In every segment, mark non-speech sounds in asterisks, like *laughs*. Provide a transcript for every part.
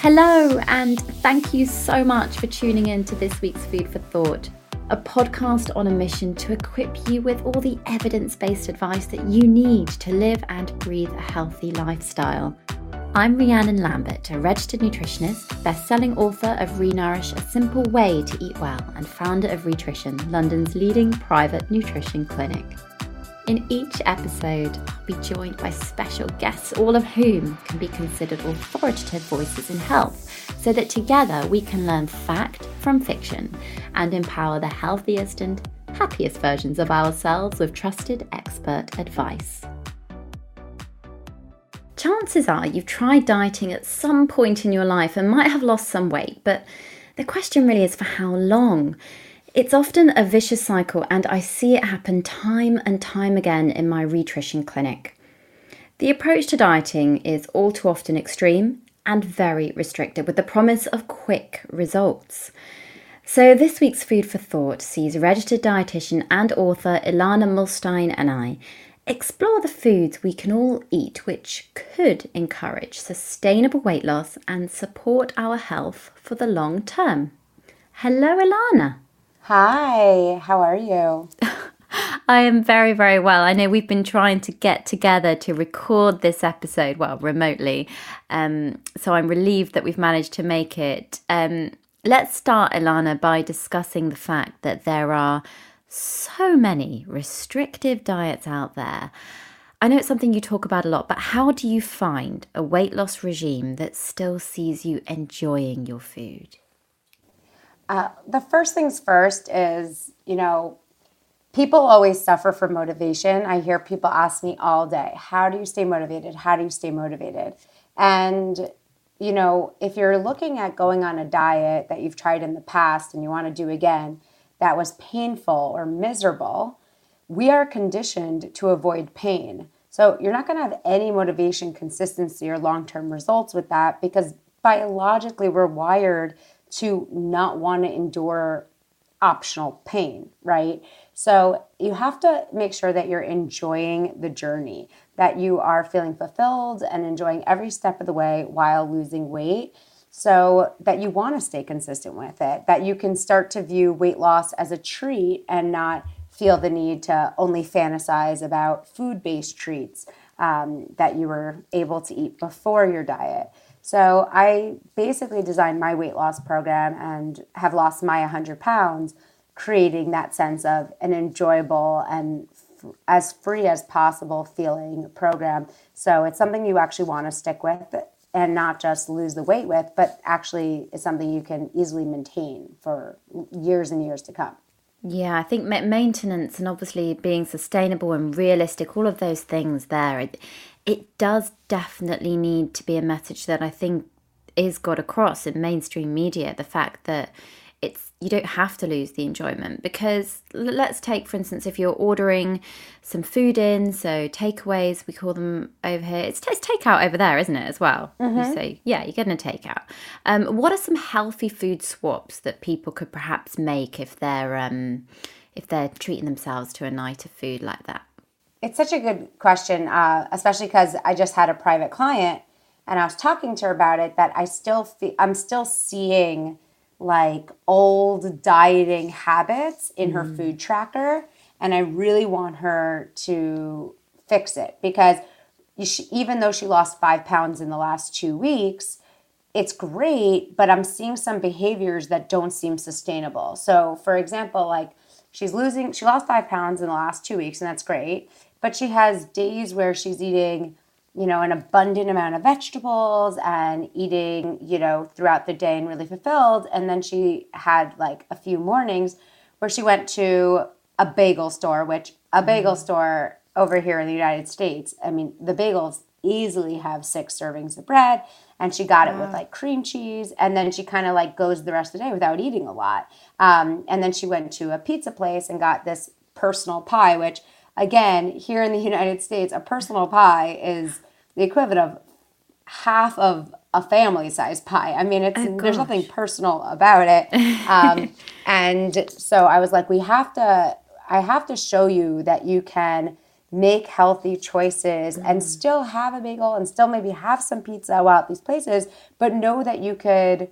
Hello, and thank you so much for tuning in to this week's Food for Thought, a podcast on a mission to equip you with all the evidence based advice that you need to live and breathe a healthy lifestyle. I'm Rhiannon Lambert, a registered nutritionist, best selling author of Renourish A Simple Way to Eat Well, and founder of Rhitrition, London's leading private nutrition clinic. In each episode, I'll be joined by special guests, all of whom can be considered authoritative voices in health, so that together we can learn fact from fiction and empower the healthiest and happiest versions of ourselves with trusted expert advice. Chances are you've tried dieting at some point in your life and might have lost some weight, but the question really is for how long? It's often a vicious cycle, and I see it happen time and time again in my Rhitrition clinic. The approach to dieting is all too often extreme and very restricted, with the promise of quick results. So, this week's Food for Thought sees registered dietitian and author Ilana Muhlstein and I explore the foods we can all eat which could encourage sustainable weight loss and support our health for the long term. Hello, Ilana. Hi, how are you? I am very, very well. I know we've been trying to get together to record this episode, well, remotely. Um, so I'm relieved that we've managed to make it. Um, let's start, Ilana, by discussing the fact that there are so many restrictive diets out there. I know it's something you talk about a lot, but how do you find a weight loss regime that still sees you enjoying your food? Uh, the first things first is, you know, people always suffer from motivation. I hear people ask me all day, how do you stay motivated? How do you stay motivated? And, you know, if you're looking at going on a diet that you've tried in the past and you want to do again that was painful or miserable, we are conditioned to avoid pain. So you're not going to have any motivation, consistency, or long term results with that because biologically we're wired to not want to endure optional pain, right? So you have to make sure that you're enjoying the journey, that you are feeling fulfilled and enjoying every step of the way while losing weight so that you want to stay consistent with it, that you can start to view weight loss as a treat and not feel the need to only fantasize about food based treats um, that you were able to eat before your diet. So I basically designed my weight loss program and have lost my 100 pounds, creating that sense of an enjoyable and f- as free as possible feeling program. So it's something you actually want to stick with and not just lose the weight with, but actually is something you can easily maintain for years and years to come. Yeah, I think maintenance and obviously being sustainable and realistic, all of those things there, it, it does definitely need to be a message that I think is got across in mainstream media the fact that it's you don't have to lose the enjoyment. Because let's take for instance if you're ordering some food in so takeaways we call them over here. It's, it's takeout over there isn't it as well? Mm-hmm. you say yeah you're getting a takeout. Um, what are some healthy food swaps that people could perhaps make if they're um, if they're treating themselves to a night of food like that it's such a good question, uh, especially because I just had a private client and I was talking to her about it. That I still feel I'm still seeing like old dieting habits in her food tracker and I really want her to fix it because even though she lost 5 pounds in the last 2 weeks, it's great, but I'm seeing some behaviors that don't seem sustainable. So, for example, like she's losing, she lost five pounds in the last two weeks, and that's great. But she has days where she's eating, you know, an abundant amount of vegetables and eating, you know, throughout the day and really fulfilled. And then she had like a few mornings where she went to a bagel store, which a bagel mm-hmm. store over here in the United States, I mean, the bagels easily have six servings of bread and she got it with like cream cheese and then she kind of like goes the rest of the day without eating a lot. Um, and then she went to a pizza place and got this personal pie which again here in the *laughs* united states a personal pie is the equivalent of half of a family size pie. I mean it's oh, there's nothing personal about it. Um, *laughs* and so i was like we have to i have to show you that you can make healthy choices mm and still have a bagel and still maybe have some pizza while at these places, but know that you could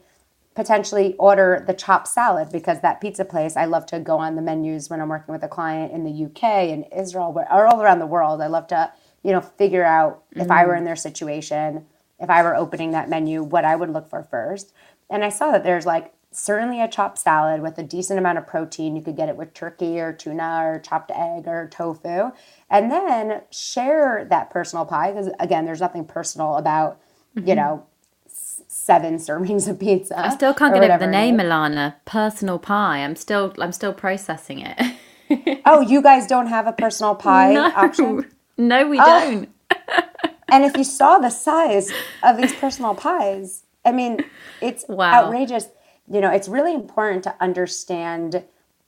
potentially order the chopped salad because that pizza place I love to go on the menus when I'm working with a client in the UK and Israel or all around the world. I love to, you know, figure out mm if I were mm. in their situation, if I were opening that menu, what I would look for first. And I saw that there's like certainly a chopped salad with a decent amount of protein. You could get it with turkey or tuna or chopped egg or tofu. And then share that personal pie because, again, there's nothing personal about, mm-hmm. you know, seven *laughs* servings of pizza. I still can't get over the name, Ilana. Personal pie. I'm still, I'm still processing it. *laughs* oh, you guys don't have a personal pie no. option? No, we oh. don't. *laughs* and if you saw the size of these personal pies, I mean, it's wow. outrageous you know, it's really important to understand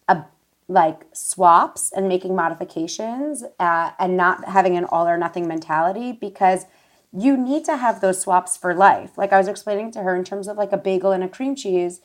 a, like swaps and making modifications uh, and not having an all or nothing mentality because you need to have those swaps for life. Like I was explaining to her in terms of like a bagel and a cream cheese.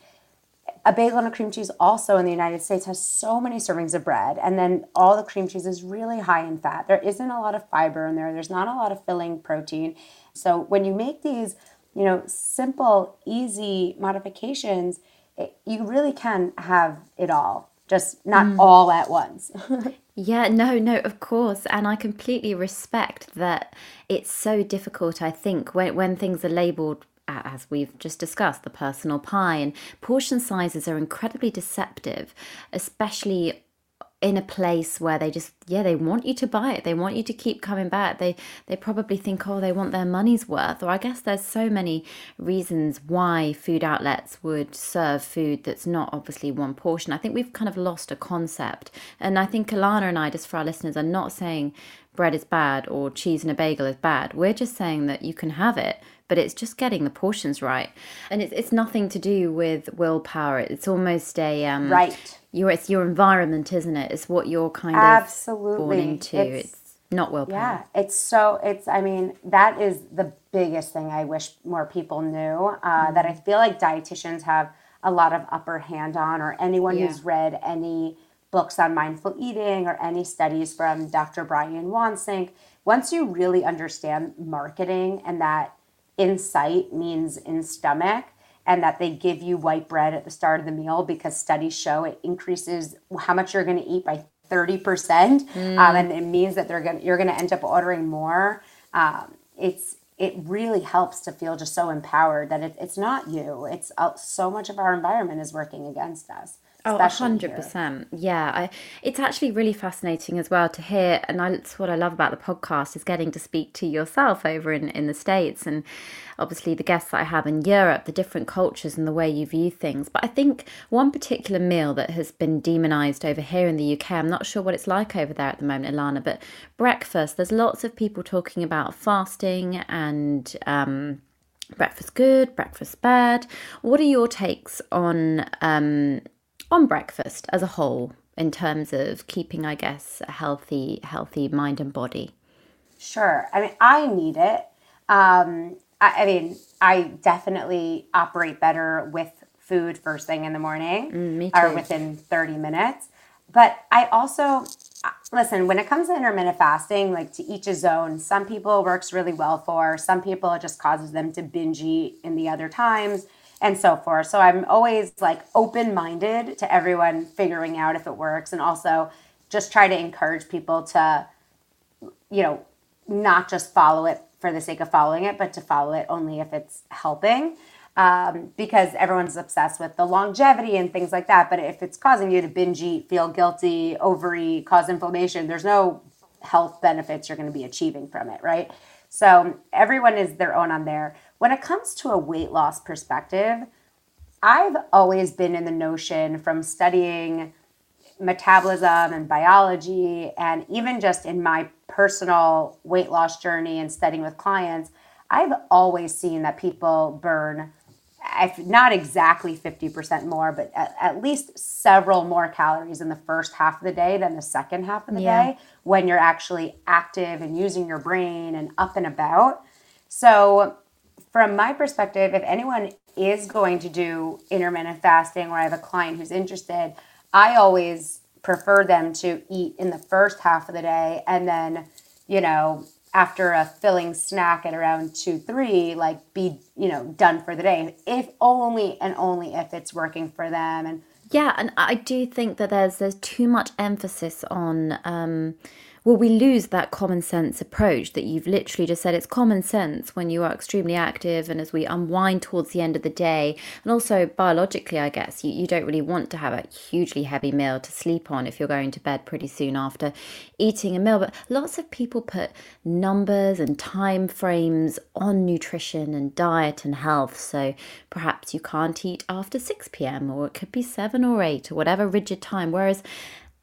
A bagel and a cream cheese also in the United States has so many servings of bread, and then all the cream cheese is really high in fat. There isn't a lot of fiber in there. There's not a lot of filling protein. So when you make these you know, simple, easy modifications, it, you really can have it all, just not mm. all at once. *laughs* yeah, no, no, of course. And I completely respect that it's so difficult, I think, when, when things are labeled as we've just discussed, the personal pie and portion sizes are incredibly deceptive, especially in a place where they just yeah they want you to buy it. They want you to keep coming back. They they probably think oh they want their money's worth. Or i guess there's so many reasons why food outlets would serve food that's not obviously one portion. I think we've kind of lost a concept. And i think ilana and i just for our listeners are not saying bread is bad or cheese and a bagel is bad. We're just saying that you can have it but it's just getting the portions right. And it's, it's nothing to do with willpower. It's almost a um, right your it's your environment, isn't it? It's what you're kind of absolutely born into. It's, it's not willpower. Yeah, it's so it's. I mean, that is the biggest thing I wish more people knew. Uh, mm-hmm. That I feel like dietitians have a lot of upper hand on, or anyone yeah. who's read any books on mindful eating or any studies from Dr. Brian Wansink. Once you really understand marketing and that insight means in stomach, and that they give you white bread at the start of the meal because studies show it increases how much you're going to eat by 30% mm. um, and it means that they're going you're going to end up ordering more. Um, it's it really helps to feel just so empowered that it, it's not you. It's uh, so much of our environment is working against us Oh, hundred percent. Yeah, I, it's actually really fascinating as well to hear, and I, that's what I love about the podcast is getting to speak to yourself over in in the states, and obviously the guests that I have in Europe, the different cultures and the way you view things. But I think one particular meal that has been demonized over here in the UK, I'm not sure what it's like over there at the moment, Ilana, but breakfast. There's lots of people talking about fasting and. Um, breakfast good, breakfast bad. What are your takes on um, on breakfast as a whole in terms of keeping, I guess, a healthy, healthy mind and body? Sure. I mean, I need it. Um, I, I, mean, I definitely operate better with food first thing in the morning mm, or within 30 minutes. But I also listen when it comes to intermittent fasting, like to each his own. Some people works really well for. Some people it just causes them to binge eat in the other times and so forth. So I'm always like open minded to everyone figuring out if it works and also just try to encourage people to, you know, not just follow it for the sake of following it, but to follow it only if it's helping. Um, because everyone's obsessed with the longevity and things like that. But if it's causing you to binge eat, feel guilty, overeat, cause inflammation, there's no health benefits you're going to be achieving from it, right? So everyone is their own on there. When it comes to a weight loss perspective, I've always been in the notion from studying metabolism and biology, and even just in my personal weight loss journey and studying with clients, I've always seen that people burn, if not exactly 50% more, but at, at, least several more calories in the first half of the day than the second half of the yeah. day when you're actually active and using your brain and up and about. So, from my perspective, if anyone is going to do intermittent fasting or I have a client who's interested, I always prefer them to eat in the first half of the day and then, you know, after a filling snack at around two, three, like be, you know, done for the day. If only and only if it's working for them. And yeah, and I do think that there's there's too much emphasis on um well, we lose that common sense approach that you've literally just said. It's common sense when you are extremely active and as we unwind towards the end of the day. And also, biologically, I guess, you, you don't really want to have a hugely heavy meal to sleep on if you're going to bed pretty soon after eating a meal. But lots of people put numbers and time frames on nutrition and diet and health. So perhaps you can't eat after 6 p.m., or it could be 7 or 8, or whatever rigid time. Whereas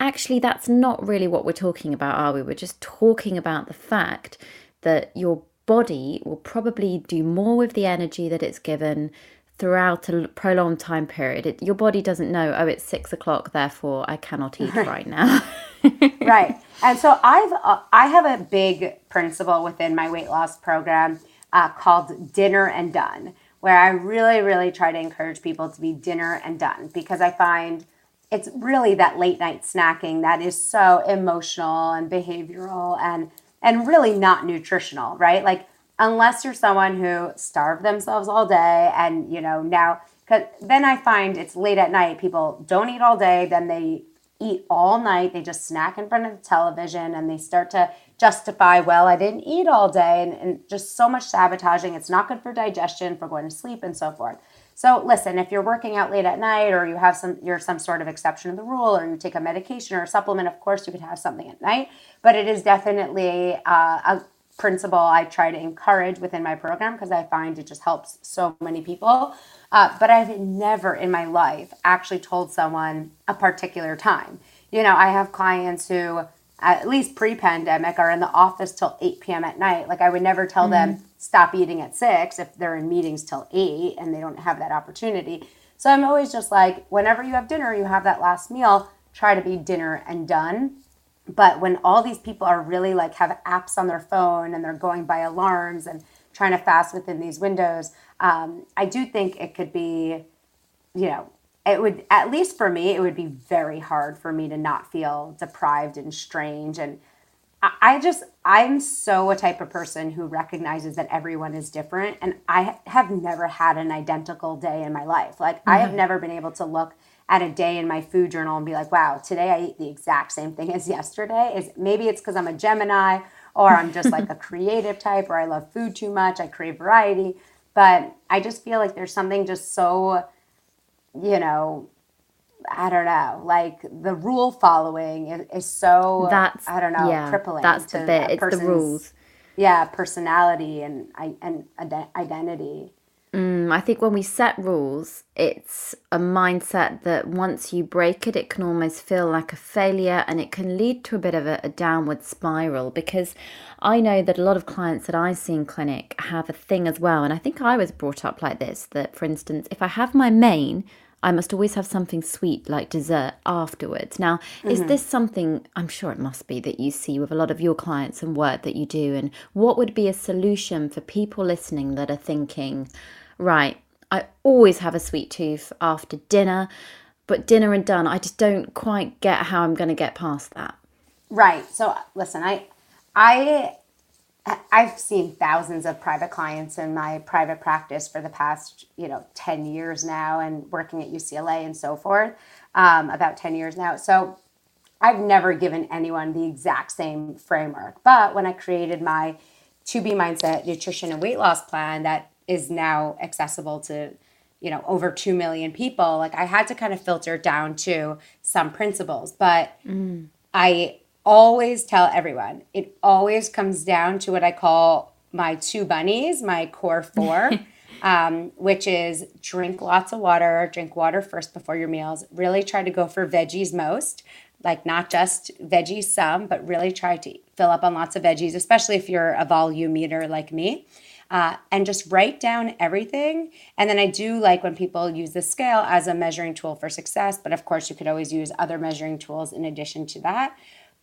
actually, that's not really what we're talking about, are we? We're just talking about the fact that your body will probably do more with the energy that it's given throughout a prolonged time period. It, your body doesn't know, oh, it's six o'clock, therefore I cannot eat right now. *laughs* right. And so I've uh, I have a big principle within my weight loss program uh, called dinner and done, where I really, really try to encourage people to be dinner and done because I find – it's really that late night snacking that is so emotional and behavioral and and really not nutritional, right? Like unless you're someone who starved themselves all day and you know now cuz then I find it's late at night people don't eat all day then they eat all night they just snack in front of the television and they start to justify well I didn't eat all day and, and just so much sabotaging it's not good for digestion for going to sleep and so forth so listen, if you're working out late at night or you have some you're some sort of exception to the rule or you take a medication or a supplement, of course you could have something at night. But it is definitely uh, a principle I try to encourage within my program because I find it just helps so many people. Uh, but I've never in my life actually told someone a particular time. You know, I have clients who at least pre-pandemic are in the office till 8 p.m. at night. Like I would never tell mm-hmm. them stop eating at six if they're in meetings till eight and they don't have that opportunity. So I'm always just like, whenever you have dinner, you have that last meal, try to be dinner and done. But when all these people are really like have apps on their phone and they're going by alarms and trying to fast within these windows, um, I do think it could be, you know, it would at least for me, it would be very hard for me to not feel deprived and strange and I just, I'm so a type of person who recognizes that everyone is different. And I have never had an identical day in my life. Like, mm-hmm. I have mm-hmm. never been able to look at a day in my food journal and be like, wow, today I ate the exact same thing *laughs* as yesterday. Is maybe it's because I'm a Gemini or I'm just like a *laughs* creative type or I love food too much. I crave variety. But I just feel like there's something just so, you know, I don't know, like the rule following is, is so that's I don't know yeah, crippling. That's the bit. It's the rules. Yeah, personality and and identity. Mm, I think when we set rules, it's a mindset that once you break it, it can almost feel like a failure and it can lead to a bit of a, a downward spiral. Because I know that a lot of clients that I see in clinic have a thing as well. And I think I was brought up like this that, for instance, if I have my main, I must always have something sweet like dessert afterwards. Now, mm-hmm. is this something I'm sure it must be that you see with a lot of your clients and work that you do? And what would be a solution for people listening that are thinking, right, I always have a sweet tooth after dinner, but dinner and done, I just don't quite get how I'm going to get past that. Right. So listen, I I I've seen thousands of private clients in my private practice for the past, you know, 10 years now and working at UCLA and so forth, um, about 10 years now. So I've never given anyone the exact same framework. But when I created my 2B Mindset nutrition and weight loss plan that is now accessible to, you know, over 2 million people, like I had to kind of filter down to some principles. But mm. I always tell everyone it always comes down to what I call my two bunnies, my core four. *laughs* um, which is drink lots of water, drink water first before your meals. Really try to go for veggies most like not just veggies some, but really try to fill up on lots of veggies, especially if you're a volume eater like me. Uh, and just write down everything. And then I do like when people use the scale as a measuring tool for success, but of course you could always use other measuring tools in addition to that.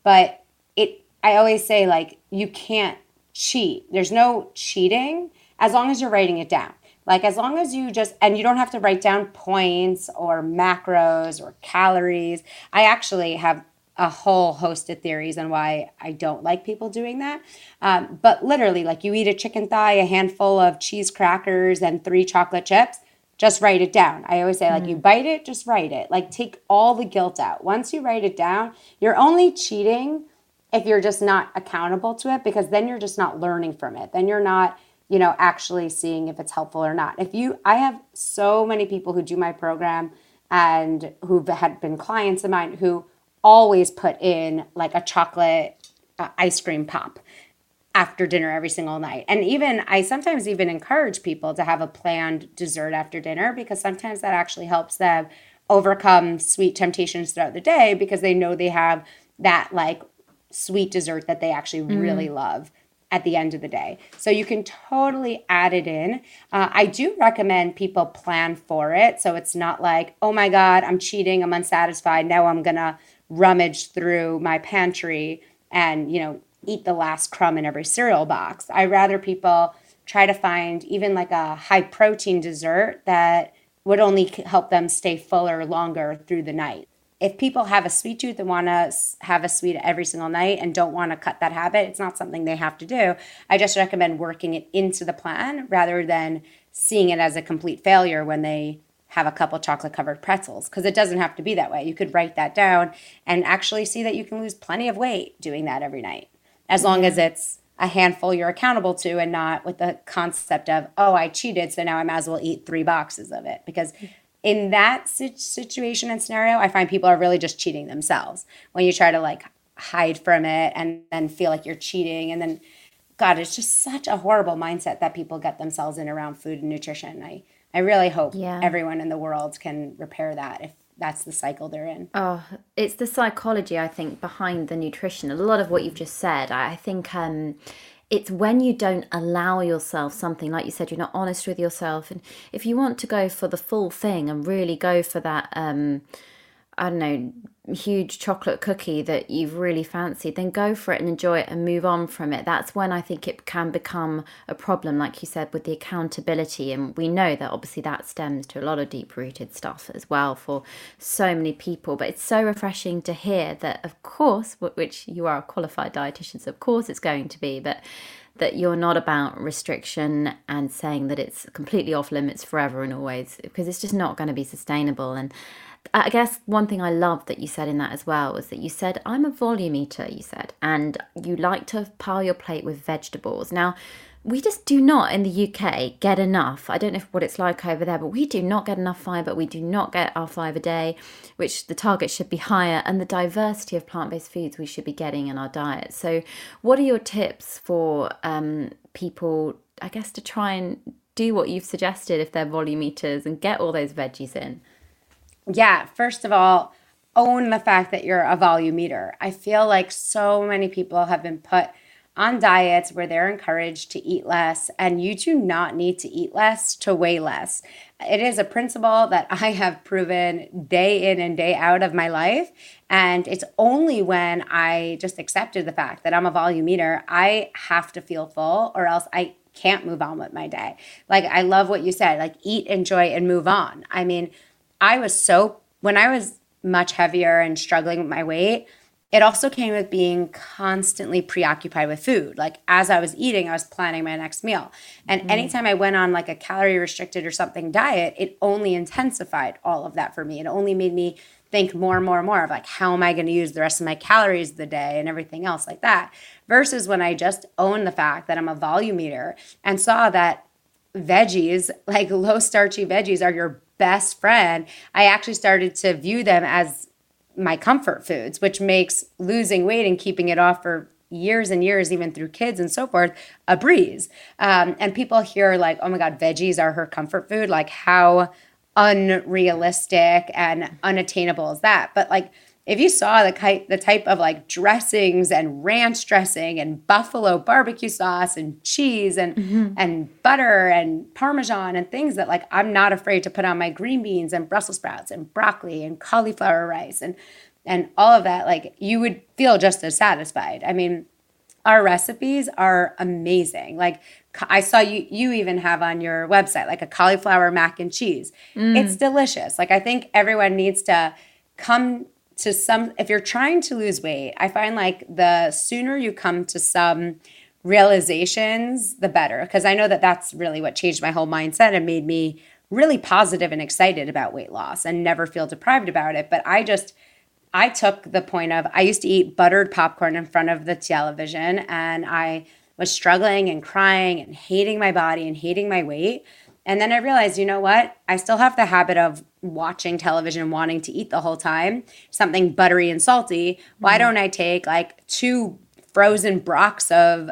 But it, I always say like you can't cheat. There's no cheating as long as you're writing it down. Like as long as you just and you don't have to write down points or macros or calories. I actually have a whole host of theories on why I don't like people doing that. Um, but literally, like you eat a chicken thigh, a handful of cheese crackers, and three chocolate chips, just write it down. I always say, like, you mm. bite it, just write it. Like, take all the guilt out. Once you write it down, you're only cheating if you're just not accountable to it because then you're just not learning from it. Then you're not you know, actually seeing if it's helpful or not. If you, I have so many people who do my program and who've had been clients of mine who always put in like a chocolate uh, ice cream pop after dinner every single night. And even I sometimes even encourage people to have a planned dessert after dinner because sometimes that actually helps them overcome sweet temptations throughout the day because they know they have that like sweet dessert that they actually mm. really love at the end of the day. So you can totally add it in. Uh, I do recommend people plan for it. So it's not like, oh my God, I'm cheating, I'm unsatisfied. Now I'm going to rummage through my pantry and, you know, eat the last crumb in every cereal box. I rather people try to find even like a high protein dessert that would only help them stay fuller longer through the night if people have a sweet tooth and want to have a sweet every single night and don't want to cut that habit, it's not something they have to do. I just recommend working it into the plan rather than seeing it as a complete failure when they have a couple chocolate covered pretzels because it doesn't have to be that way. You could write that down and actually see that you can lose plenty of weight doing that every night as long as it's a handful you're accountable to and not with the concept of, oh, I cheated, so now I might as well eat three boxes of it because in that situation and scenario, I find people are really just cheating themselves when you try to like hide from it and then feel like you're cheating. And then, God, it's just such a horrible mindset that people get themselves in around food and nutrition. I, I really hope yeah. everyone in the world can repair that if that's the cycle they're in. Oh, it's the psychology I think behind the nutrition. A lot of what you've just said, I think um, it's when you don't allow yourself something like you said you're not honest with yourself and if you want to go for the full thing and really go for that um I don't know, huge chocolate cookie that you've really fancied, then go for it and enjoy it and move on from it. That's when I think it can become a problem, like you said, with the accountability. And we know that obviously that stems to a lot of deep rooted stuff as well for so many people. But it's so refreshing to hear that, of course, which you are a qualified dietitian, so of course it's going to be, but that you're not about restriction and saying that it's completely off limits forever and always because it's just not going to be sustainable and I guess one thing I love that you said in that as well was that you said, I'm a volume eater, you said, and you like to pile your plate with vegetables. Now, we just do not in the UK get enough. I don't know what it's like over there, but we do not get enough fibre. We do not get our five a day, which the target should be higher, and the diversity of plant based foods we should be getting in our diet. So, what are your tips for um, people, I guess, to try and do what you've suggested if they're volume eaters and get all those veggies in? Yeah, first of all, own the fact that you're a volume eater. I feel like so many people have been put on diets where they're encouraged to eat less, and you do not need to eat less to weigh less. It is a principle that I have proven day in and day out of my life. And it's only when I just accepted the fact that I'm a volume eater, I have to feel full, or else I can't move on with my day. Like, I love what you said like, eat, enjoy, and move on. I mean, I was so, when I was much heavier and struggling with my weight, it also came with being constantly preoccupied with food. Like as I was eating, I was planning my next meal. And mm. anytime I went on like a calorie restricted or something diet, it only intensified all of that for me. It only made me think more and more and more of like, how am I going to use the rest of my calories of the day and everything else like that. Versus when I just owned the fact that I'm a volume eater and saw that veggies, like low starchy veggies, are your best friend, I actually started to view them as my comfort foods, which makes losing weight and keeping it off for years and years, even through kids and so forth, a breeze. Um, and people hear like, oh my God, veggies are her comfort food. Like, how unrealistic and unattainable is that? But like, if you saw the type, the type of like dressings and ranch dressing and buffalo barbecue sauce and cheese and mm-hmm. and butter and parmesan and things that like I'm not afraid to put on my green beans and Brussels sprouts and broccoli and cauliflower rice and and all of that like you would feel just as satisfied. I mean, our recipes are amazing. Like I saw you you even have on your website like a cauliflower mac and cheese. Mm. It's delicious. Like I think everyone needs to come to some if you're trying to lose weight i find like the sooner you come to some realizations the better. Because i know that that's really what changed my whole mindset and made me really positive and excited about weight loss and never feel deprived about it. But i just i took the point of i used to eat buttered popcorn in front of the television and i was struggling and crying and hating my body and hating my weight. And then I realized, you know what? I still have the habit of watching television and wanting to eat the whole time, something buttery and salty. Why mm. don't I take like two frozen blocks of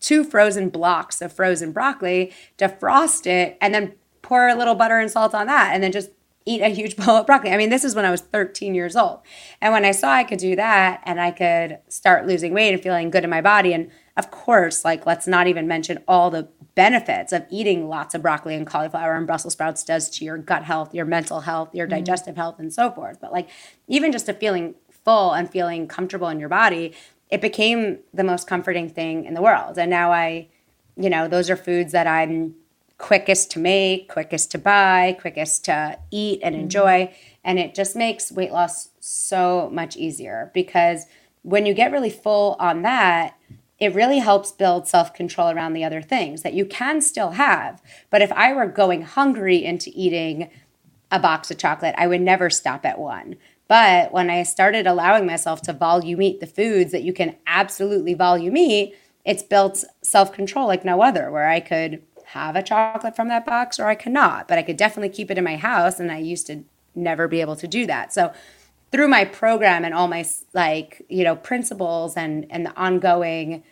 two frozen blocks of frozen broccoli, defrost it, and then pour a little butter and salt on that, and then just eat a huge *laughs* bowl of broccoli. I mean, this is when I was 13 years old. And when I saw I could do that and I could start losing weight and feeling good in my body, and of course, like let's not even mention all the benefits of eating lots of broccoli and cauliflower and Brussels sprouts does to your gut health, your mental health, your mm-hmm. digestive health, and so forth. But like even just a feeling full and feeling comfortable in your body, it became the most comforting thing in the world. And now I, you know, those are foods that I'm quickest to make, quickest to buy, quickest to eat and mm-hmm. enjoy. And it just makes weight loss so much easier because when you get really full on that, it really helps build self control around the other things that you can still have. But if I were going hungry into eating a box of chocolate, I would never stop at one. But when I started allowing myself to volume eat the foods that you can absolutely volume eat, it's built self control like no other, where I could have a chocolate from that box or I cannot, but I could definitely keep it in my house. And I used to never be able to do that. So through my program and all my like you know principles and and the ongoing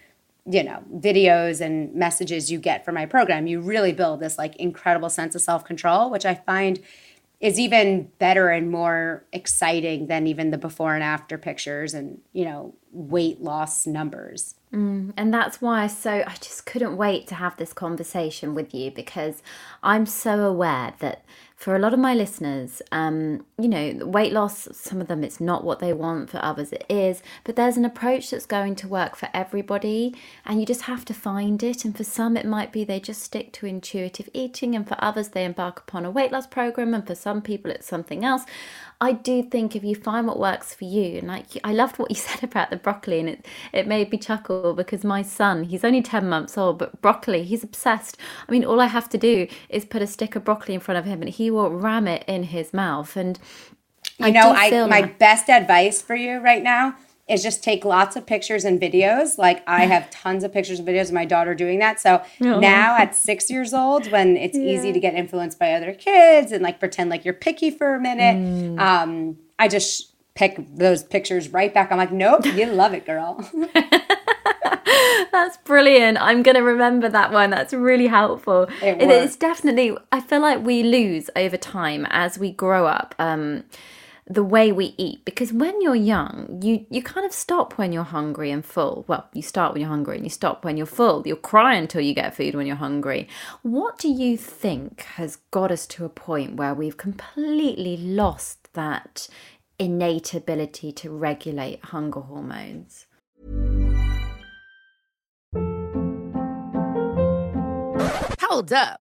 you know videos and messages you get from my program you really build this like incredible sense of self-control which i find is even better and more exciting than even the before and after pictures and you know weight loss numbers. Mm, and that's why so I just couldn't wait to have this conversation with you because I'm so aware that for a lot of my listeners, um, you know, weight loss, some of them it's not what they want, for others it is, but there's an approach that's going to work for everybody, and you just have to find it. And for some, it might be they just stick to intuitive eating, and for others, they embark upon a weight loss program, and for some people, it's something else. I do think if you find what works for you, and like I loved what you *laughs* said about the broccoli, and it it made me chuckle because my son, he's only ten months old, but broccoli, he's obsessed. I mean, all I have to do is put a stick of broccoli in front of him, and he will ram it in his mouth. And you I know, I my best advice for you right now is just take lots of pictures and videos. Like I have *laughs* tons of pictures and videos of my daughter doing that. So oh. now at six years old, when it's *laughs* yeah. easy to get influenced by other kids and like pretend like you're picky for a minute, mm. um, I just pick those pictures right back. I'm like, nope, you *laughs* love it, girl. That's brilliant. I'm going to remember that one. That's really helpful. It it's definitely, I feel like we lose over time as we grow up. Um, the way we eat because when you're young you you kind of stop when you're hungry and full. Well you start when you're hungry and you stop when you're full. You'll cry until you get food when you're hungry. What do you think has got us to a point where we've completely lost that innate ability to regulate hunger hormones? Hold up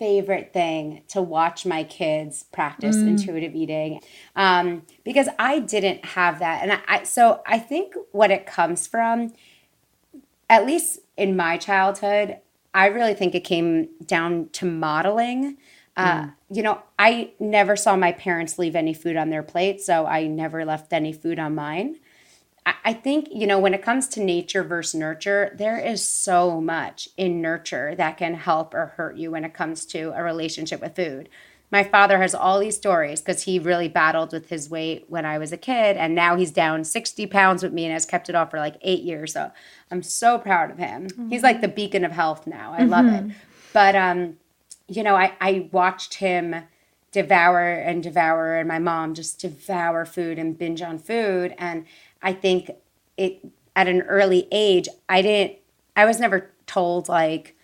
favorite thing to watch my kids practice Mm. intuitive eating um, because I didn't have that. And I, I, so I think what it comes from, at least in my childhood, I really think it came down to modeling. Uh, You know, I never saw my parents leave any food on their plate, so I never left any food on mine. I think, you know, when it comes to nature versus nurture, there is so much in nurture that can help or hurt you when it comes to a relationship with food. My father has all these stories because he really battled with his weight when I was a kid, and now he's down 60 pounds with me and has kept it off for like eight years. So I'm so proud of him. He's like the beacon of health now. I love it. But, um, you know, I, I watched him devour and devour, and my mom just devour food and binge on food. And I think it at an early age, I didn't, I was never told, like,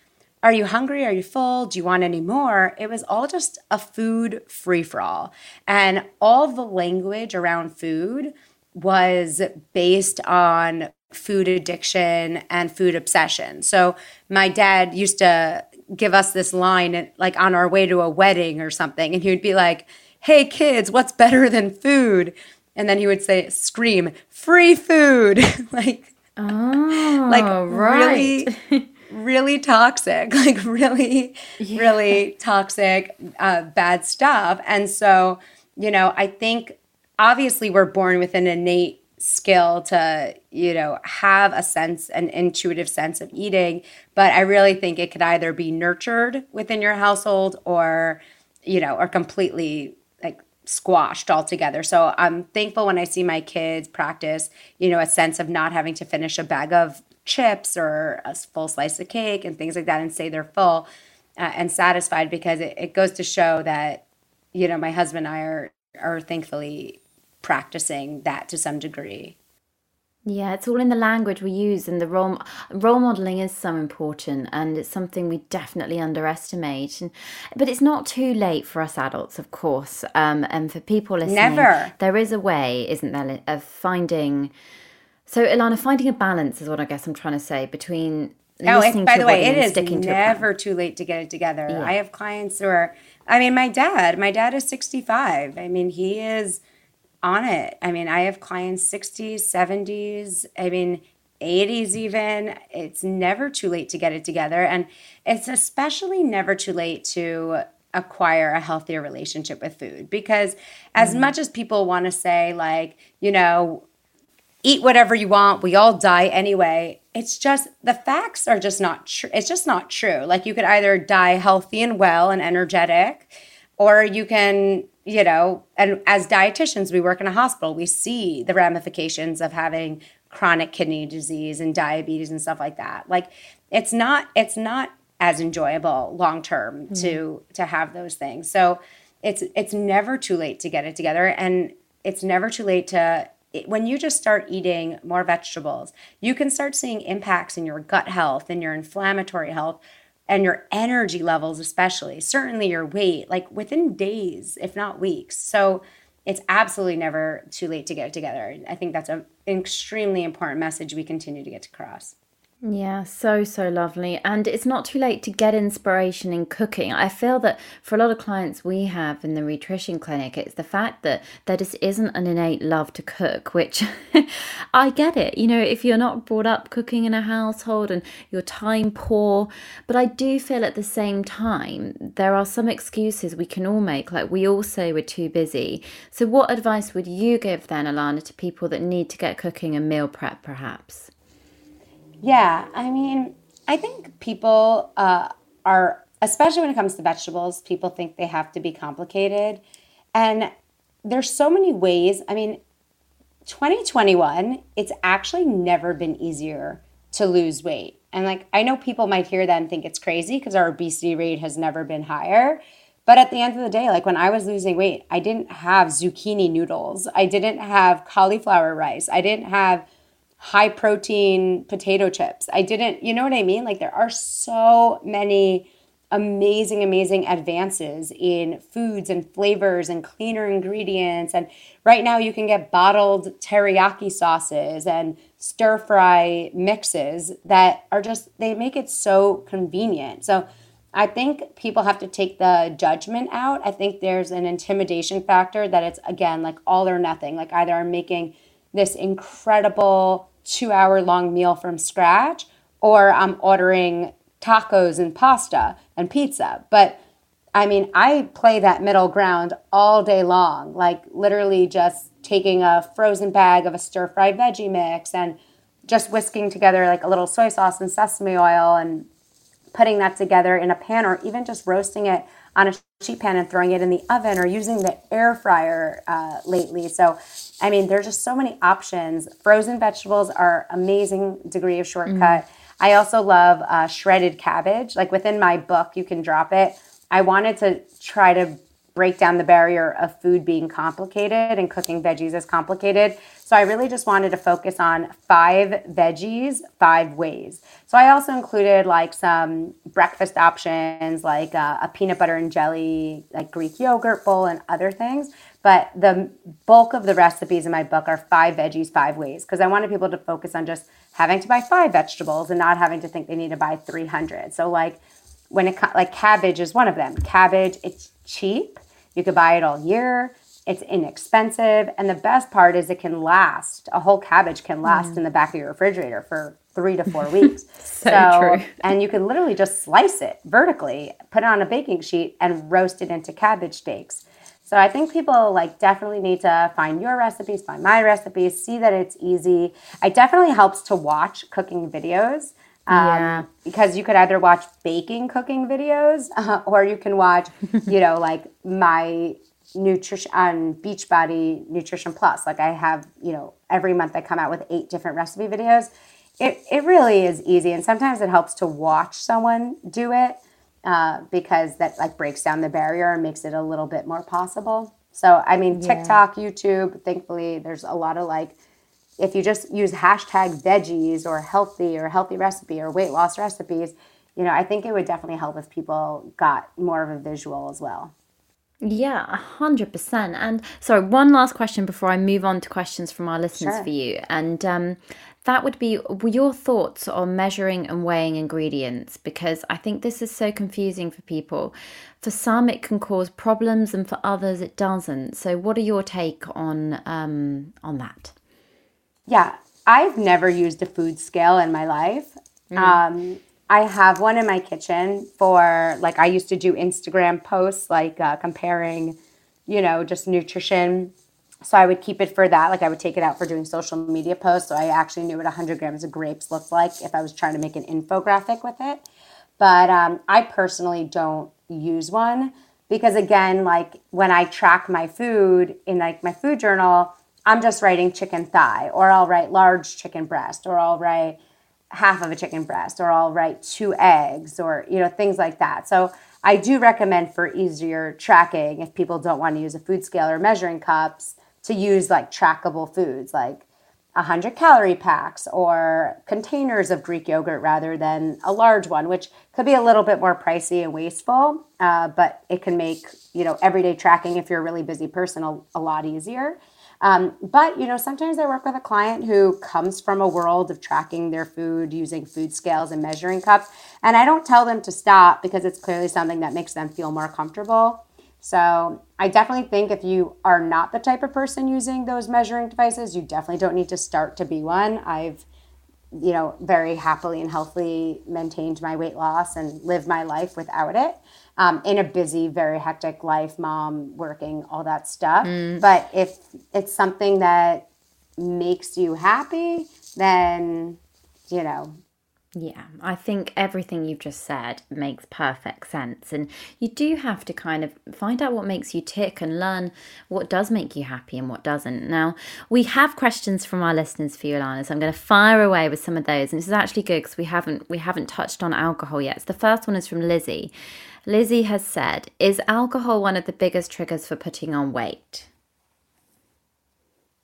are you hungry? Are you full? Do you want any more? It was all just a food free for all. And all the language around food was based on food addiction and food obsession. So my dad used to give us this line like on our way to a wedding or something and he would be like, "Hey kids, what's better than food?" And then he would say scream, "Free food." *laughs* like Oh, like right. really *laughs* really toxic *laughs* like really really toxic uh, bad stuff and so you know i think obviously we're born with an innate skill to you know have a sense an intuitive sense of eating but i really think it could either be nurtured within your household or you know or completely squashed altogether. So i'm thankful when i see my kids practice you know a sense of not having to finish a bag of chips or a full slice of cake and things like that and say they're full uh, and satisfied because it, it goes to show that you know my husband and i are are thankfully practicing that to some degree Yeah, it's all in the language we use, and the role role modeling is so important, and it's something we definitely underestimate. And, but it's not too late for us adults, of course, um, and for people listening. Never. There is a way, isn't there, of finding. So, Ilana, finding a balance is what I guess I'm trying to say between. Oh, by to the way, it is sticking to never too late to get it together. I have clients who are, I mean, my dad, my dad is 65. I mean, he is on it. I mean, I have clients 60s, 70s, I mean, 80s even. It's never too late to get it together. And it's especially never too late to acquire a healthier relationship with food because as mm-hmm. much as people want to say like you know eat whatever you want we all die anyway it's just the facts are just not true it's just not true like you could either die healthy and well and energetic or you can you know and as dietitians we work in a hospital we see the ramifications of having chronic kidney disease and diabetes and stuff like that. Like it's not it's not as enjoyable long term mm-hmm. to to have those things. So it's it's never too late to get it together and it's never too late to when you just start eating more vegetables, you can start seeing impacts in your gut health and your inflammatory health and your energy levels, especially, certainly your weight, like within days, if not weeks. So it's absolutely never too late to get together. I think that's an extremely important message we continue to get across. Yeah, so, so lovely. And it's not too late to get inspiration in cooking. I feel that for a lot of clients we have in the nutrition clinic, it's the fact that there just isn't an innate love to cook, which *laughs* I get it. You know, if you're not brought up cooking in a household and you're time poor, but I do feel at the same time there are some excuses we can all make, like we all say we're too busy. So, what advice would you give then, Ilana, to people that need to get cooking and meal prep perhaps? Yeah, I mean, I think people uh, are, especially when it comes to vegetables, people think they have to be complicated. And there's so many ways. I mean, 2021, it's actually never been easier to lose weight. And like, I know people might hear that and think it's crazy because our obesity rate has never been higher. But at the end of the day, like when I was losing weight, I didn't have zucchini noodles. I didn't have cauliflower rice. I didn't have high protein potato chips. I didn't, you know what I mean? Like there are so many amazing, amazing advances in foods and flavors and cleaner ingredients. And right now you can get bottled teriyaki sauces and stir fry mixes that are just, they make it so convenient. So I think people have to take the judgment out. I think there's an intimidation factor that it's, again, like all or nothing. Like either I'm making this incredible two hour long meal from scratch or I'm ordering tacos and pasta and pizza. But I mean, I play that middle ground all day long, like literally just taking a frozen bag of a stir fried veggie mix and just whisking together like a little soy sauce and sesame oil and putting that together in a pan or even just roasting it on a sheet pan and throwing it in the oven or using the air fryer uh, lately. So, I mean, there's just so many options. Frozen vegetables are amazing degree of shortcut. Mm-hmm. I also love uh, shredded cabbage. Like within my book, you can drop it. I wanted to try to break down the barrier of food being complicated and cooking veggies is complicated. So I really just wanted to focus on five veggies, five ways. So I also included like some breakfast options, like uh, a peanut butter and jelly, like Greek yogurt bowl, and other things. But the bulk of the recipes in my book are five veggies, five ways, because I wanted people to focus on just having to buy five vegetables and not having to think they need to buy 300. So, like, when it like cabbage is one of them. Cabbage, it's cheap you could buy it all year. It's inexpensive. And the best part is it can last. A whole cabbage can last mm. in the back of your refrigerator for three to four weeks. *laughs* so, so true. And you can literally just slice it vertically, put it on a baking sheet, and roast it into cabbage steaks. So I think people like definitely need to find your recipes, find my recipes, see that it's easy. It definitely helps to watch cooking videos. Um, yeah. Because you could either watch baking cooking videos uh, *laughs* or you can watch, you know, like my nutrition on Beachbody Nutrition Plus. Like I have, you know, every month I come out with eight different recipe videos. It, it really is easy. And sometimes it helps to watch someone do it uh, because that like breaks down the barrier and makes it a little bit more possible. So, I mean, yeah. TikTok, YouTube, thankfully, there's a lot of like if you just use hashtag veggies or healthy or healthy recipe or weight loss recipes, you know, I think it would definitely help if people got more of a visual as well. Yeah, 100%. And sorry, one last question before I move on to questions from our listeners sure. for you. And um, that would be your thoughts on measuring and weighing ingredients because I think this is so confusing for people. For some, it can cause problems, and for others, it doesn't. So, what are your take on um, on that? Yeah, I've never used a food scale in my life. Mm. Um, I have one in my kitchen for like I used to do Instagram posts like uh, comparing, you know, just nutrition. So I would keep it for that. Like I would take it out for doing social media posts. So I actually knew what 100 grams of grapes looked like if I was trying to make an infographic with it. But um, I personally don't use one because again, like when I track my food in like my food journal, I'm just writing chicken thigh, or I'll write large chicken breast, or I'll write half of a chicken breast, or I'll write two eggs, or you know things like that. So I do recommend for easier tracking if people don't want to use a food scale or measuring cups to use like trackable foods like 100 calorie packs or containers of Greek yogurt rather than a large one, which could be a little bit more pricey and wasteful, uh, but it can make you know everyday tracking if you're a really busy person a, a lot easier. Um, but you know, sometimes I work with a client who comes from a world of tracking their food using food scales and measuring cups, and I don't tell them to stop because it's clearly something that makes them feel more comfortable. So I definitely think if you are not the type of person using those measuring devices, you definitely don't need to start to be one. I've, you know, very happily and healthily maintained my weight loss and lived my life without it. Um, in a busy, very hectic life, mom, working, all that stuff. Mm. But if it's something that makes you happy, then, you know, yeah, I think everything you've just said makes perfect sense. And you do have to kind of find out what makes you tick and learn what does make you happy and what doesn't. Now, we have questions from our listeners for you, Ilana, so I'm going to fire away with some of those. And this is actually good because we haven't we haven't touched on alcohol yet. So the first one is from Lizzie. Lizzie has said, Is alcohol one of the biggest triggers for putting on weight?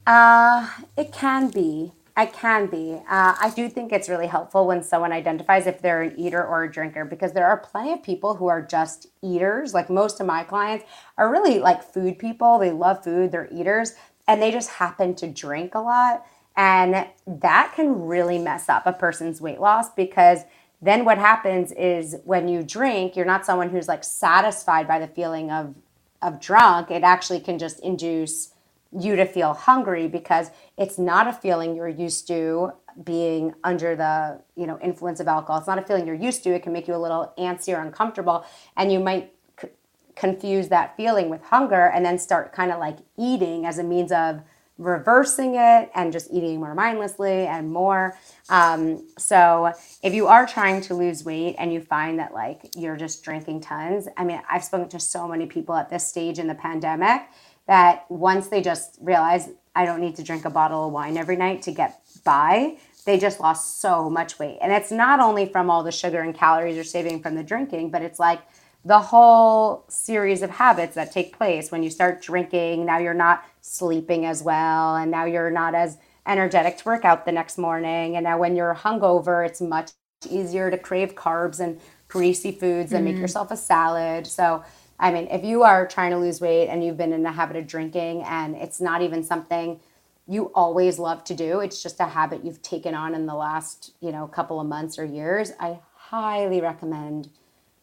Uh, it can be. I can be. Uh, I do think it's really helpful when someone identifies if they're an eater or a drinker because there are plenty of people who are just eaters. Like most of my clients are really like food people. They love food, they're eaters, and they just happen to drink a lot. And that can really mess up a person's weight loss because then what happens is when you drink, you're not someone who's like satisfied by the feeling of of drunk. It actually can just induce you to feel hungry because it's not a feeling you're used to being under the you know influence of alcohol. It's not a feeling you're used to. It can make you a little antsy or uncomfortable and you might c- confuse that feeling with hunger and then start kind of like eating as a means of reversing it and just eating more mindlessly and more. Um, so if you are trying to lose weight and you find that like you're just drinking tons i mean i've spoken to so many people at this stage in the pandemic that once they just realize I don't need to drink a bottle of wine every night to get by, they just lost so much weight. And it's not only from all the sugar and calories you're saving from the drinking, but it's like the whole series of habits that take place when you start drinking. Now you're not sleeping as well, and now you're not as energetic to work out the next morning. And now when you're hungover, it's much easier to crave carbs and greasy foods and mm make mm-hmm. yourself a salad. So I mean, if you are trying to lose weight and you've been in the habit of drinking and it's not even something you always love to do, it's just a habit you've taken on in the last, you know, couple of months or years, I highly recommend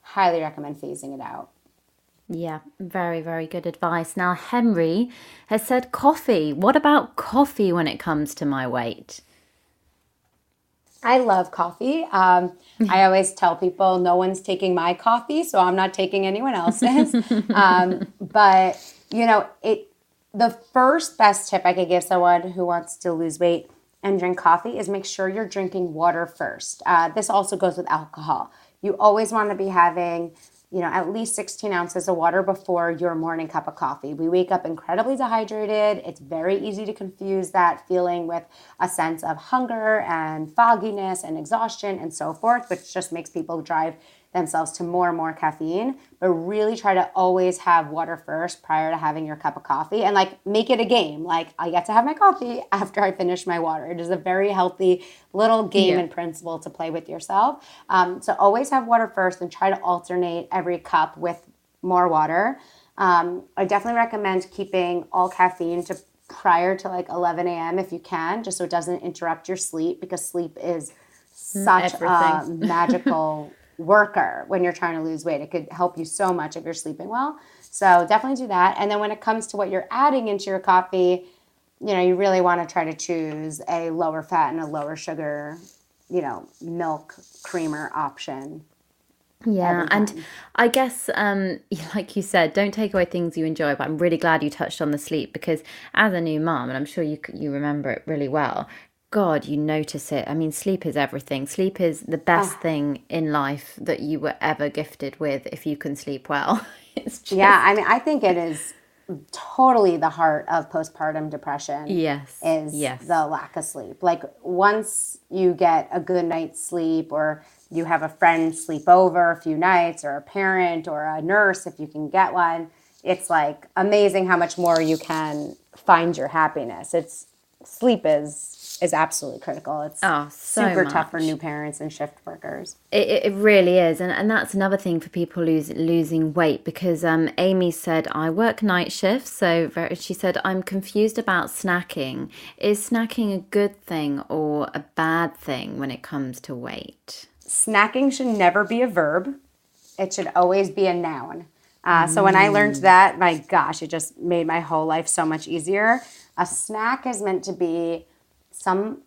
highly recommend phasing it out. Yeah, very, very good advice. Now, Henry has said coffee. What about coffee when it comes to my weight? I love coffee. Um, I *laughs* always tell people no one's taking my coffee, so I'm not taking anyone else's. um, *laughs* but you know, it. The first best tip I could give someone who wants to lose weight and drink coffee is make sure you're drinking water first. Uh, this also goes with alcohol. You always want to be having you know, at least 16 ounces of water before your morning cup of coffee. We wake up incredibly dehydrated. It's very easy to confuse that feeling with a sense of hunger and fogginess and exhaustion and so forth, which just makes people drive themselves to more and more caffeine, but really try to always have water first prior to having your cup of coffee and like make it a game. Like I get to have my coffee *laughs* after I finish my water. It is a very healthy little game yeah. and principle to play with yourself. Um, so always have water first and try to alternate every cup with more water. Um, I definitely recommend keeping all caffeine to prior to like 11 a.m. if you can, just so it doesn't interrupt your sleep because sleep is mm, such Everything. a *laughs* magical worker when you're trying to lose weight. It could help you so much if you're sleeping well. So definitely do that. And then when it comes to what you're adding into your coffee, you know, you really want to try to choose a lower fat and a lower sugar, you know, milk creamer option. Yeah, and I guess, um, *laughs* like you said, don't take away things you enjoy. But I'm really glad you touched on the sleep because, as a new mom, and I'm sure you you remember it really well, God, you notice it. I mean, sleep is everything. Sleep is the best oh. thing in life that you were ever gifted with if you can sleep well. *laughs* It's just... Yeah, I mean, I think it is totally the heart of postpartum depression. Yes. Is yes. the lack of sleep. Like once you get a good night's sleep or you have a friend sleep over a few nights or a parent or a nurse if you can get one, it's like amazing how much more you can find your happiness. It's sleep is is absolutely critical. It's Oh, so super tough for new parents and shift workers. It, it really is, and, and that's another thing for people lose, losing weight because um, Amy said I work night shifts, so she said I'm confused about snacking. Is snacking a good thing or a bad thing when it comes to weight? snacking should never be a verb. It should always be a noun. Uh, So when I learned that, my gosh, it just made my whole life so much easier. A snack is meant to be some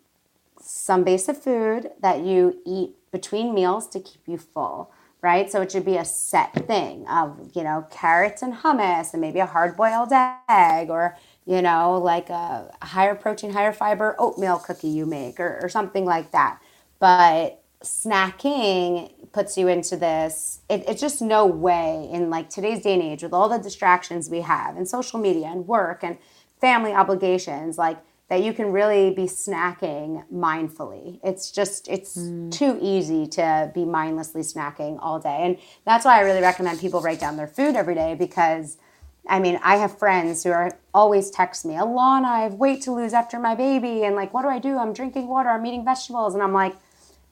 some base of food that you eat between meals to keep you full, right? So it should be a set thing of, you know, carrots and hummus and maybe a hard boiled egg or, you know, like a higher protein, higher fiber oatmeal cookie you make or, or something like that. But snacking puts you into this it, it's just no way in like today's day and age with all the distractions we have and social media and work and family obligations like that you can really be snacking mindfully it's just it's hmm. too easy to be mindlessly snacking all day and that's why i really recommend people write down their food every day because I mean, I have friends who are always text me, Ilana, I have weight to lose after my baby. And like, what do I do? I'm drinking water, I'm eating vegetables. And I'm like,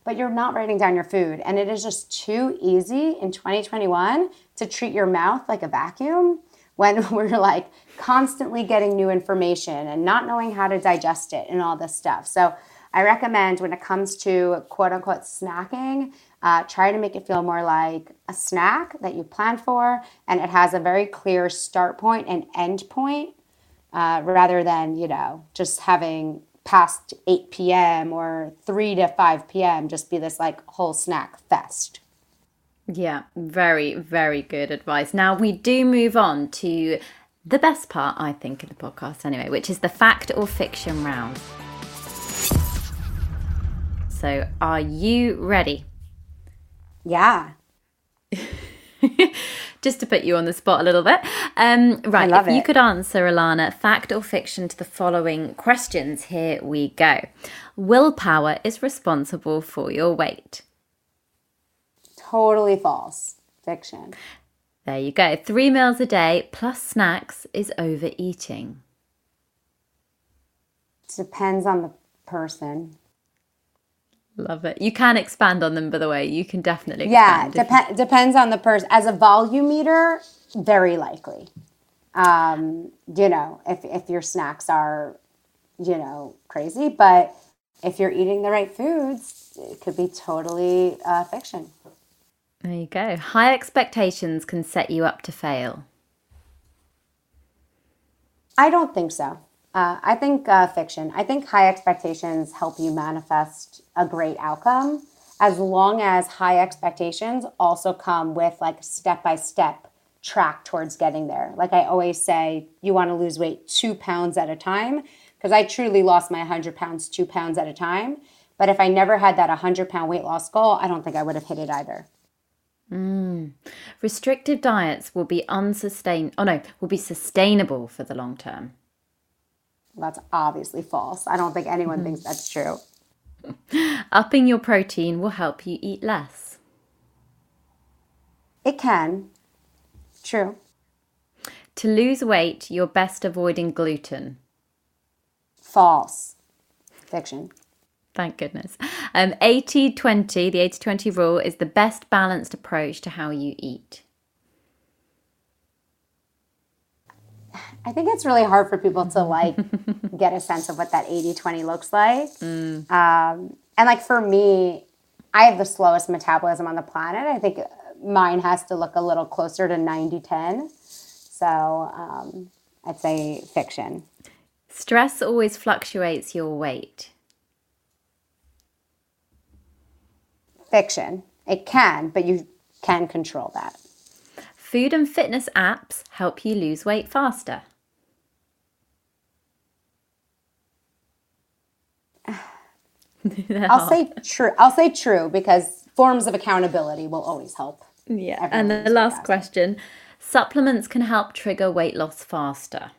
but you're not writing down your food. And it is just too easy in 2021 to treat your mouth like a vacuum when *laughs* we're like constantly getting new information and not knowing how to digest it and all this stuff. So I recommend when it comes to quote unquote snacking, uh, try to make it feel more like a snack that you plan for and it has a very clear start point and end point uh, rather than, you know, just having past 8 p.m. or 3 to 5 p.m. just be this like whole snack fest. Yeah, very, very good advice. Now we do move on to the best part, I think, of the podcast anyway, which is the fact or fiction round. So, are you ready? Yeah. *laughs* Just to put you on the spot a little bit. Um, right, love if you could answer, Ilana, fact or fiction to the following questions, here we go. Willpower is responsible for your weight. Totally false. Fiction. There you go. Three meals a day plus snacks is overeating. Depends on the person. Love it. You can expand on them, by the way. You can definitely Yeah, dep- depends on the person. As a volume eater, very likely. Um, you know, if if your snacks are, you know, crazy, but if you're eating the right foods, it could be totally uh, fiction. There you go. High expectations can set you up to fail. I don't think so. Uh, I think uh, fiction. I think high expectations help you manifest a great outcome as long as high expectations also come with like step by step track towards getting there. Like I always say, you want to lose weight two pounds at a time because I truly lost my 100 pounds two pounds at a time. But if I never had that 100 pound weight loss goal, I don't think I would have hit it either. Mm. Restrictive diets will be unsustain. Oh no, will be sustainable for the long term. That's obviously false. I don't think anyone mm-hmm. thinks that's true. *laughs* Upping your protein will help you eat less. It can. True. To lose weight, you're best avoiding gluten. False. Fiction. Thank goodness. Um, 80 20, the 80 20 rule is the best balanced approach to how you eat. I think it's really hard for people to like *laughs* get a sense of what that 80 20 looks like. Um, and like for me, I have the slowest metabolism on the planet. I think mine has to look a little closer to 90 10. So um, I'd say fiction. Stress always fluctuates your weight. Fiction. It can, but you can control that. Food and fitness apps help you lose weight faster. I'll say true. I'll say true because forms of accountability will always help. Yeah. And the last question supplements can help trigger weight loss faster.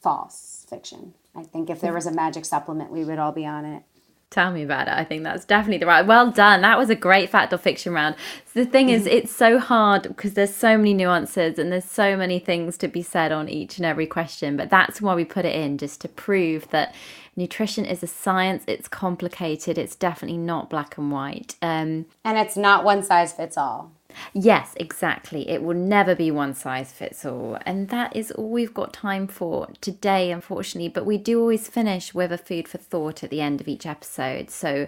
False. Fiction. I think if there was a magic supplement, we would all be on it. Tell me about it. I think that's definitely the right. Well done. That was a great fact or fiction round. So the thing is, mm-hmm. it's so hard because there's so many nuances and there's so many things to be said on each and every question. But that's why we put it in, just to prove that nutrition is a science. It's complicated. It's definitely not black and white. Um, and it's not one size fits all. Yes, exactly. It will never be one size fits all. And that is all we've got time for today, unfortunately. But we do always finish with a food for thought at the end of each episode. So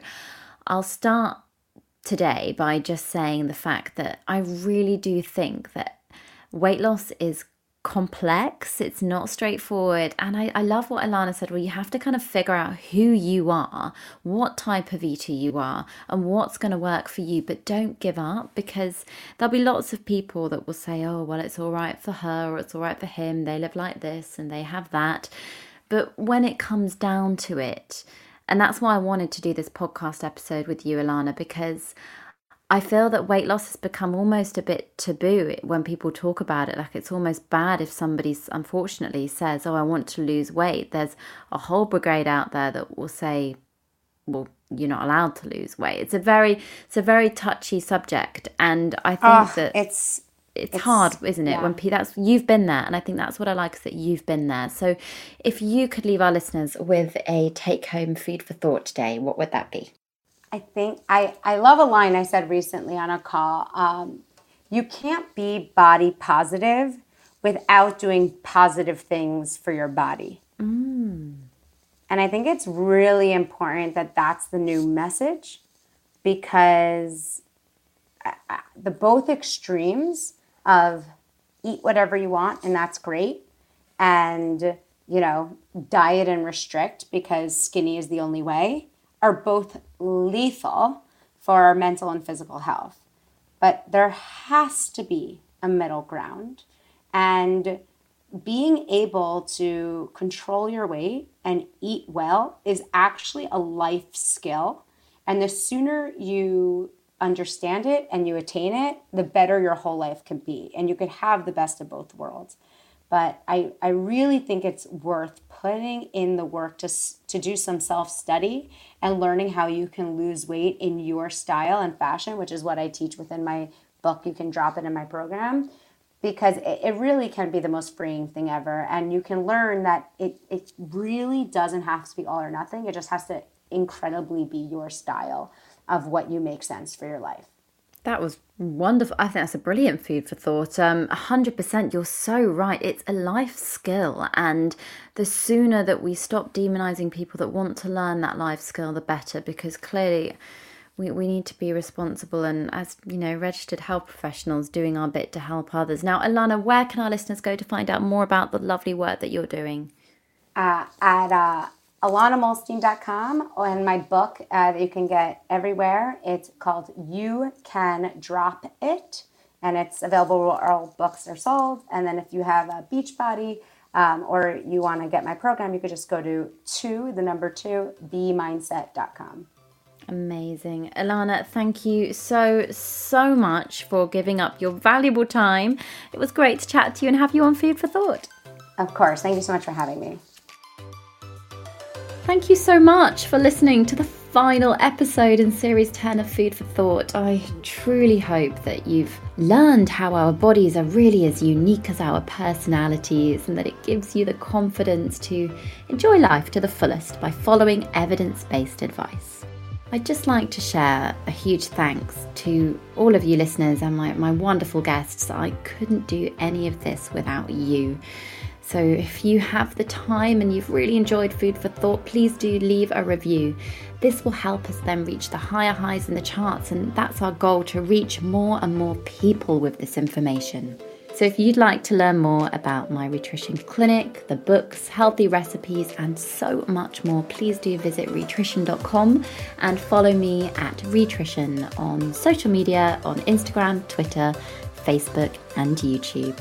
I'll start today by just saying the fact that I really do think that weight loss is complex, it's not straightforward. And I, I love what Ilana said, well, you have to kind of figure out who you are, what type of eater you are, and what's going to work for you. But don't give up because there'll be lots of people that will say, oh, well, it's all right for her or it's all right for him. They live like this and they have that. But when it comes down to it, and that's why I wanted to do this podcast episode with you, Ilana, because I feel that weight loss has become almost a bit taboo when people talk about it. Like it's almost bad if somebody unfortunately says, Oh, I want to lose weight. There's a whole brigade out there that will say, Well, you're not allowed to lose weight. It's a very it's a very touchy subject. And I think oh, that it's it's, it's, hard, isn't it? Yeah. When that's you've been there, and I think that's what I like is that you've been there. So, if you could leave our listeners with a take-home food for thought today, what would that be? I think I, I love a line I said recently on a call. Um, you can't be body positive without doing positive things for your body. Mm. And I think it's really important that that's the new message because uh, uh, the both extremes of eat whatever you want and that's great and you know diet and restrict because skinny is the only way are both lethal for our mental and physical health. But there has to be a middle ground. And being able to control your weight and eat well is actually a life skill. And the sooner you understand it and you attain it, the better your whole life can be. And you could have the best of both worlds. But I, I really think it's worth putting in the work to, to do some self study and learning how you can lose weight in your style and fashion, which is what I teach within my book. You can drop it in my program because it, it really can be the most freeing thing ever. And you can learn that it, it really doesn't have to be all or nothing, it just has to incredibly be your style of what you make sense for your life. That was wonderful. I think that's a brilliant food for thought. Um, 100%, you're so right. It's a life skill. And the sooner that we stop demonizing people that want to learn that life skill, the better, because clearly we, we need to be responsible and, as you know, registered health professionals doing our bit to help others. Now, Ilana, where can our listeners go to find out more about the lovely work that you're doing? Uh, at uh, ilanamuhlstein.com and my book uh, that you can get everywhere. It's called You Can Drop It, and it's available where all books are sold. And then if you have a Beachbody um, or you want to get my program, you could just go to two, the number two, bmindset.com. Amazing. Ilana, thank you so, so much for giving up your valuable time. It was great to chat to you and have you on Food for Thought. Of course. Thank you so much for having me. Thank you so much for listening to the final episode in Series 10 of Food for Thought. I truly hope that you've learned how our bodies are really as unique as our personalities and that it gives you the confidence to enjoy life to the fullest by following evidence based advice. I'd just like to share a huge thanks to all of you listeners and my, my wonderful guests. I couldn't do any of this without you. So if you have the time and you've really enjoyed Food for Thought, please do leave a review. This will help us then reach the higher highs in the charts, and that's our goal to reach more and more people with this information. So, if you'd like to learn more about my nutrition clinic, the books, healthy recipes, and so much more, please do visit rhitrition.com and follow me at Rhitrition on social media on Instagram, Twitter, Facebook, and YouTube.